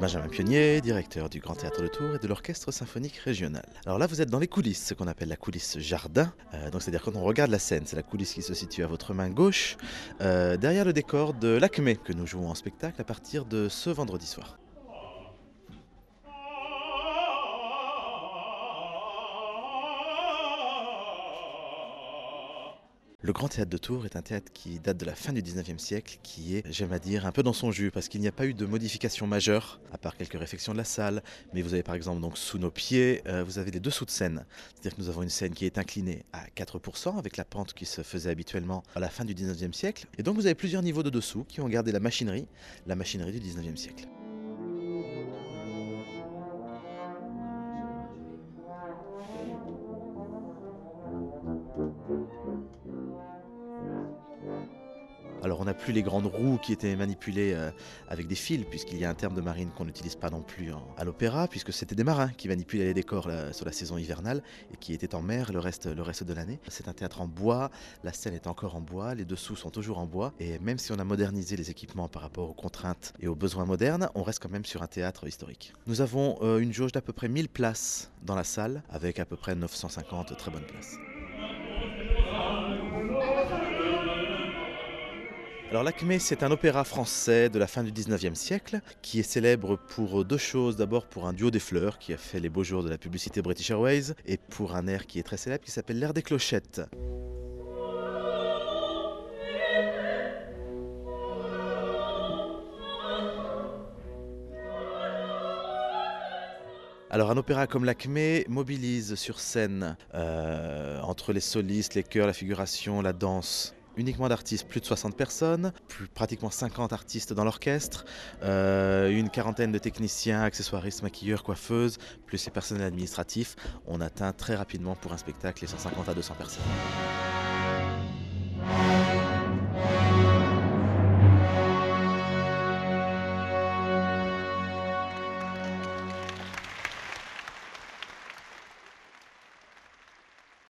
Benjamin Pionnier, directeur du Grand Théâtre de Tours et de l'Orchestre Symphonique Régional. Alors là, vous êtes dans les coulisses, ce qu'on appelle la coulisse jardin. Euh, donc c'est-à-dire quand on regarde la scène, c'est la coulisse qui se situe à votre main gauche, euh, derrière le décor de l'Acmé que nous jouons en spectacle à partir de ce vendredi soir. Le Grand Théâtre de Tours est un théâtre qui date de la fin du 19e siècle, qui est, j'aime à dire, un peu dans son jus, parce qu'il n'y a pas eu de modification majeure, à part quelques réfections de la salle. Mais vous avez par exemple donc sous nos pieds, euh, vous avez les dessous de scène. C'est-à-dire que nous avons une scène qui est inclinée à 4%, avec la pente qui se faisait habituellement à la fin du 19e siècle. Et donc vous avez plusieurs niveaux de dessous qui ont gardé la machinerie, la machinerie du 19e siècle. Alors on n'a plus les grandes roues qui étaient manipulées euh, avec des fils, puisqu'il y a un terme de marine qu'on n'utilise pas non plus à l'opéra, puisque c'était des marins qui manipulaient les décors sur la saison hivernale et qui étaient en mer le reste, le reste de l'année. C'est un théâtre en bois, la scène est encore en bois, les dessous sont toujours en bois, et même si on a modernisé les équipements par rapport aux contraintes et aux besoins modernes, on reste quand même sur un théâtre historique. Nous avons euh, une jauge d'à peu près 1000 places dans la salle, avec à peu près 950 très bonnes places. Alors l'Acmé, c'est un opéra français de la fin du 19e siècle qui est célèbre pour deux choses. D'abord pour un duo des fleurs qui a fait les beaux jours de la publicité British Airways et pour un air qui est très célèbre qui s'appelle l'air des clochettes. Alors un opéra comme l'Acmé mobilise sur scène euh, entre les solistes, les chœurs, la figuration, la danse, uniquement d'artistes, plus de 60 personnes, plus pratiquement 50 artistes dans l'orchestre, euh, une quarantaine de techniciens, accessoiristes, maquilleurs, coiffeuses, plus les personnels administratifs. On atteint très rapidement pour un spectacle les 150 à 200 personnes.